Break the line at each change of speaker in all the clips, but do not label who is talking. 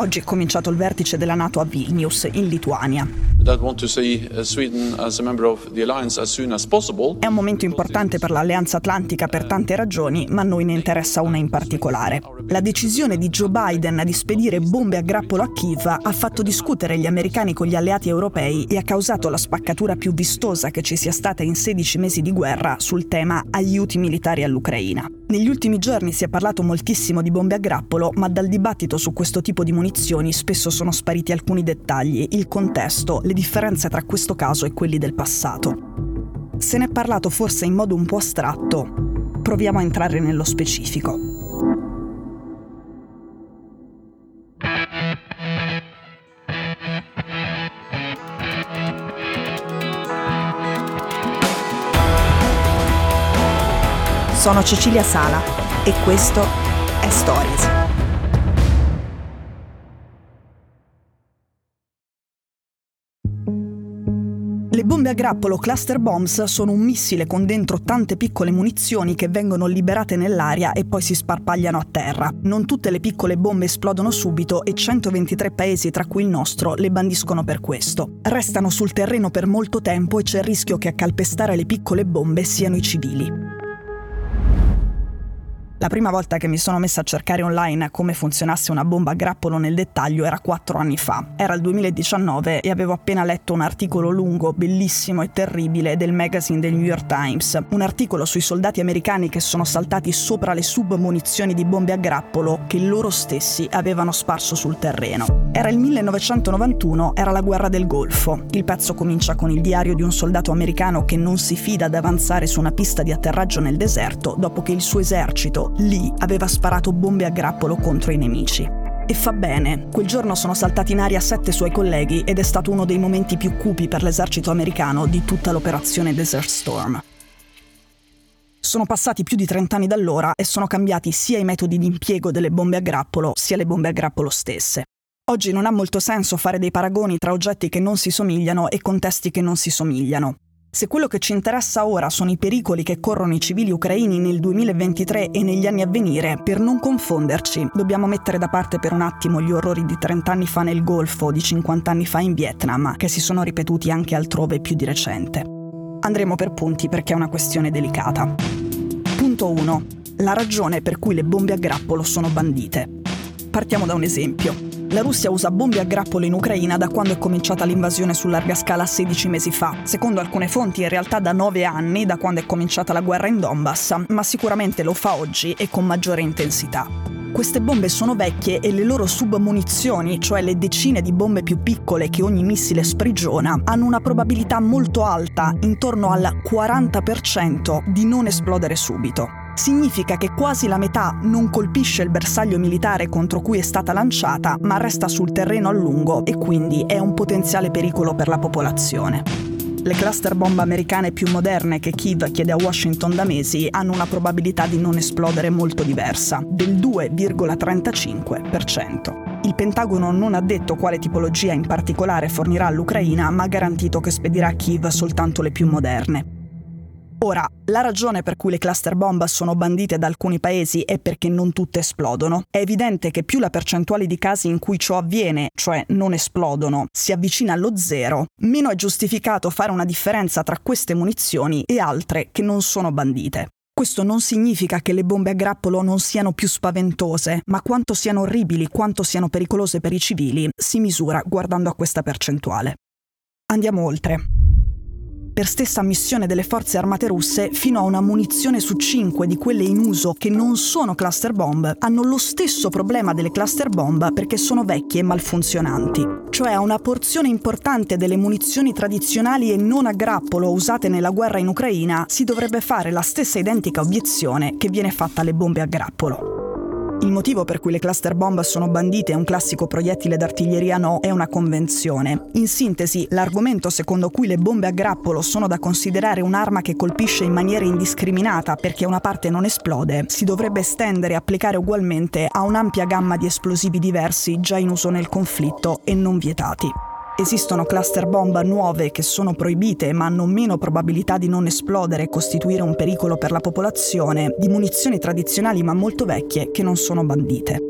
Oggi è cominciato il vertice della Nato a Vilnius, in Lituania. È un momento importante per l'Alleanza Atlantica per tante ragioni, ma a noi ne interessa una in particolare. La decisione di Joe Biden di spedire bombe a grappolo a Kiev ha fatto discutere gli americani con gli alleati europei e ha causato la spaccatura più vistosa che ci sia stata in 16 mesi di guerra sul tema aiuti militari all'Ucraina. Negli ultimi giorni si è parlato moltissimo di bombe a grappolo, ma dal dibattito su questo tipo di munizioni spesso sono spariti alcuni dettagli, il contesto, le differenze tra questo caso e quelli del passato. Se ne è parlato forse in modo un po' astratto. Proviamo a entrare nello specifico. Sono Cecilia Sala e questo è Stories. Bombe a grappolo cluster bombs sono un missile con dentro tante piccole munizioni che vengono liberate nell'aria e poi si sparpagliano a terra. Non tutte le piccole bombe esplodono subito e 123 paesi, tra cui il nostro, le bandiscono per questo. Restano sul terreno per molto tempo e c'è il rischio che a calpestare le piccole bombe siano i civili. La prima volta che mi sono messa a cercare online come funzionasse una bomba a grappolo nel dettaglio era quattro anni fa. Era il 2019 e avevo appena letto un articolo lungo, bellissimo e terribile del magazine del New York Times. Un articolo sui soldati americani che sono saltati sopra le submunizioni di bombe a grappolo che loro stessi avevano sparso sul terreno. Era il 1991, era la guerra del Golfo. Il pezzo comincia con il diario di un soldato americano che non si fida ad avanzare su una pista di atterraggio nel deserto dopo che il suo esercito lì aveva sparato bombe a grappolo contro i nemici. E fa bene, quel giorno sono saltati in aria sette suoi colleghi ed è stato uno dei momenti più cupi per l'esercito americano di tutta l'operazione Desert Storm. Sono passati più di 30 anni allora e sono cambiati sia i metodi di impiego delle bombe a grappolo sia le bombe a grappolo stesse. Oggi non ha molto senso fare dei paragoni tra oggetti che non si somigliano e contesti che non si somigliano. Se quello che ci interessa ora sono i pericoli che corrono i civili ucraini nel 2023 e negli anni a venire, per non confonderci, dobbiamo mettere da parte per un attimo gli orrori di 30 anni fa nel Golfo o di 50 anni fa in Vietnam, che si sono ripetuti anche altrove più di recente. Andremo per punti perché è una questione delicata. Punto 1. La ragione per cui le bombe a grappolo sono bandite. Partiamo da un esempio. La Russia usa bombe a grappolo in Ucraina da quando è cominciata l'invasione su larga scala 16 mesi fa. Secondo alcune fonti in realtà da 9 anni, da quando è cominciata la guerra in Donbass, ma sicuramente lo fa oggi e con maggiore intensità. Queste bombe sono vecchie e le loro submunizioni, cioè le decine di bombe più piccole che ogni missile sprigiona, hanno una probabilità molto alta, intorno al 40%, di non esplodere subito significa che quasi la metà non colpisce il bersaglio militare contro cui è stata lanciata, ma resta sul terreno a lungo e quindi è un potenziale pericolo per la popolazione. Le cluster bomb americane più moderne che Kiev chiede a Washington da mesi hanno una probabilità di non esplodere molto diversa, del 2,35%. Il Pentagono non ha detto quale tipologia in particolare fornirà all'Ucraina, ma ha garantito che spedirà a Kiev soltanto le più moderne. Ora, la ragione per cui le cluster bomb sono bandite da alcuni paesi è perché non tutte esplodono. È evidente che più la percentuale di casi in cui ciò avviene, cioè non esplodono, si avvicina allo zero, meno è giustificato fare una differenza tra queste munizioni e altre che non sono bandite. Questo non significa che le bombe a grappolo non siano più spaventose, ma quanto siano orribili, quanto siano pericolose per i civili, si misura guardando a questa percentuale. Andiamo oltre per stessa missione delle forze armate russe, fino a una munizione su cinque di quelle in uso che non sono cluster bomb hanno lo stesso problema delle cluster bomb perché sono vecchie e malfunzionanti. Cioè una porzione importante delle munizioni tradizionali e non a grappolo usate nella guerra in Ucraina si dovrebbe fare la stessa identica obiezione che viene fatta alle bombe a grappolo. Il motivo per cui le cluster bomb sono bandite e un classico proiettile d'artiglieria no è una convenzione. In sintesi, l'argomento secondo cui le bombe a grappolo sono da considerare un'arma che colpisce in maniera indiscriminata perché una parte non esplode, si dovrebbe estendere e applicare ugualmente a un'ampia gamma di esplosivi diversi già in uso nel conflitto e non vietati. Esistono cluster bomb nuove che sono proibite ma hanno meno probabilità di non esplodere e costituire un pericolo per la popolazione, di munizioni tradizionali ma molto vecchie che non sono bandite.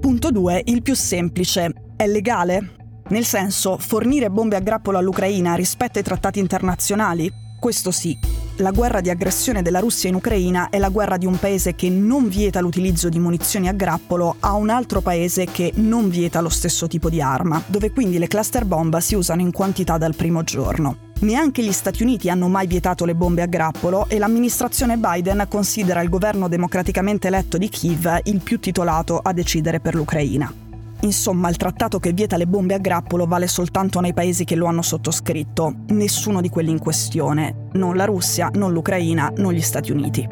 Punto Punto 2. Il più semplice. È legale? Nel senso, fornire bombe a grappolo all'Ucraina rispetta i trattati internazionali? Questo sì. La guerra di aggressione della Russia in Ucraina è la guerra di un paese che non vieta l'utilizzo di munizioni a grappolo a un altro paese che non vieta lo stesso tipo di arma, dove quindi le cluster bomba si usano in quantità dal primo giorno. Neanche gli Stati Uniti hanno mai vietato le bombe a grappolo e l'amministrazione Biden considera il governo democraticamente eletto di Kiev il più titolato a decidere per l'Ucraina. Insomma, il trattato che vieta le bombe a grappolo vale soltanto nei paesi che lo hanno sottoscritto, nessuno di quelli in questione, non la Russia, non l'Ucraina, non gli Stati Uniti.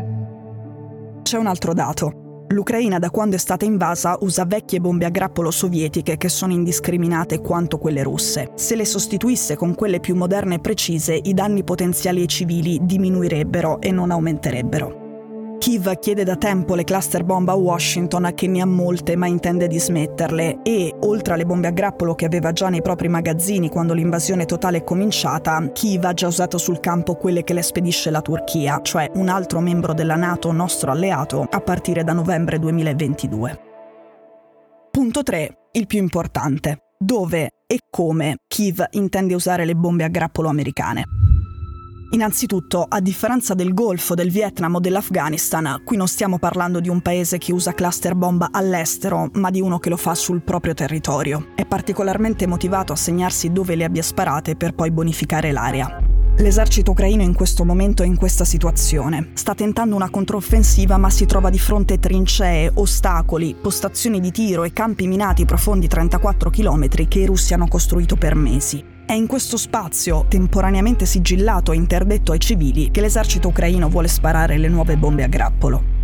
C'è un altro dato. L'Ucraina da quando è stata invasa usa vecchie bombe a grappolo sovietiche che sono indiscriminate quanto quelle russe. Se le sostituisse con quelle più moderne e precise, i danni potenziali ai civili diminuirebbero e non aumenterebbero. Kiev chiede da tempo le cluster bomb a Washington che ne ha molte ma intende dismetterle e, oltre alle bombe a grappolo che aveva già nei propri magazzini quando l'invasione totale è cominciata, Kiev ha già usato sul campo quelle che le spedisce la Turchia, cioè un altro membro della Nato nostro alleato, a partire da novembre 2022. Punto 3. Il più importante. Dove e come Kiev intende usare le bombe a grappolo americane. Innanzitutto, a differenza del Golfo, del Vietnam o dell'Afghanistan, qui non stiamo parlando di un paese che usa cluster bomb all'estero, ma di uno che lo fa sul proprio territorio. È particolarmente motivato a segnarsi dove le abbia sparate per poi bonificare l'area. L'esercito ucraino in questo momento è in questa situazione. Sta tentando una controffensiva ma si trova di fronte trincee, ostacoli, postazioni di tiro e campi minati profondi 34 km che i russi hanno costruito per mesi. È in questo spazio, temporaneamente sigillato e interdetto ai civili, che l'esercito ucraino vuole sparare le nuove bombe a grappolo.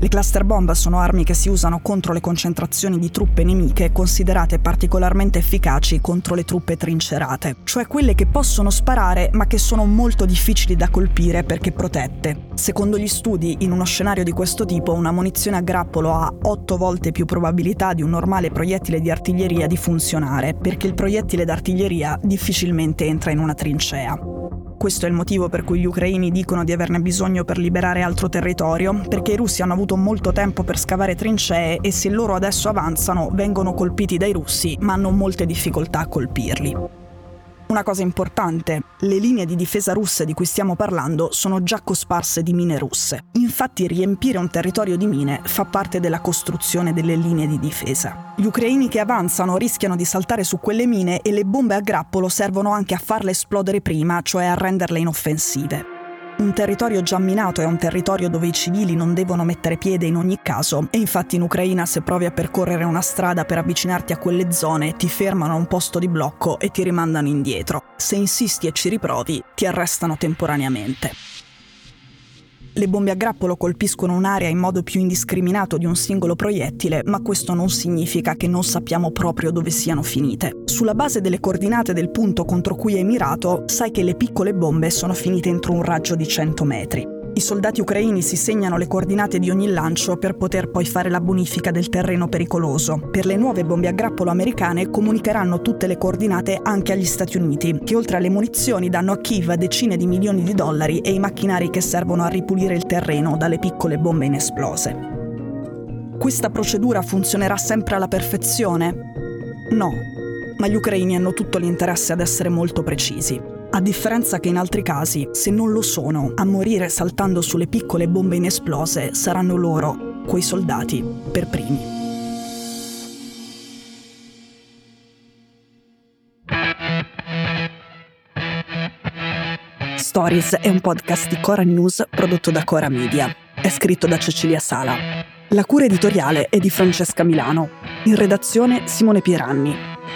Le cluster bomb sono armi che si usano contro le concentrazioni di truppe nemiche considerate particolarmente efficaci contro le truppe trincerate, cioè quelle che possono sparare ma che sono molto difficili da colpire perché protette. Secondo gli studi, in uno scenario di questo tipo una munizione a grappolo ha 8 volte più probabilità di un normale proiettile di artiglieria di funzionare, perché il proiettile d'artiglieria difficilmente entra in una trincea. Questo è il motivo per cui gli ucraini dicono di averne bisogno per liberare altro territorio, perché i russi hanno avuto molto tempo per scavare trincee e se loro adesso avanzano vengono colpiti dai russi, ma hanno molte difficoltà a colpirli. Una cosa importante, le linee di difesa russe di cui stiamo parlando sono già cosparse di mine russe. Infatti riempire un territorio di mine fa parte della costruzione delle linee di difesa. Gli ucraini che avanzano rischiano di saltare su quelle mine e le bombe a grappolo servono anche a farle esplodere prima, cioè a renderle inoffensive. Un territorio già minato è un territorio dove i civili non devono mettere piede in ogni caso e infatti in Ucraina se provi a percorrere una strada per avvicinarti a quelle zone ti fermano a un posto di blocco e ti rimandano indietro. Se insisti e ci riprovi ti arrestano temporaneamente. Le bombe a grappolo colpiscono un'area in modo più indiscriminato di un singolo proiettile, ma questo non significa che non sappiamo proprio dove siano finite. Sulla base delle coordinate del punto contro cui hai mirato, sai che le piccole bombe sono finite entro un raggio di 100 metri. I soldati ucraini si segnano le coordinate di ogni lancio per poter poi fare la bonifica del terreno pericoloso. Per le nuove bombe a grappolo americane comunicheranno tutte le coordinate anche agli Stati Uniti, che oltre alle munizioni danno a Kiev decine di milioni di dollari e i macchinari che servono a ripulire il terreno dalle piccole bombe inesplose. Questa procedura funzionerà sempre alla perfezione? No, ma gli ucraini hanno tutto l'interesse ad essere molto precisi. A differenza che in altri casi, se non lo sono, a morire saltando sulle piccole bombe inesplose saranno loro, quei soldati, per primi. Stories è un podcast di Cora News prodotto da Cora Media. È scritto da Cecilia Sala. La cura editoriale è di Francesca Milano. In redazione Simone Pieranni.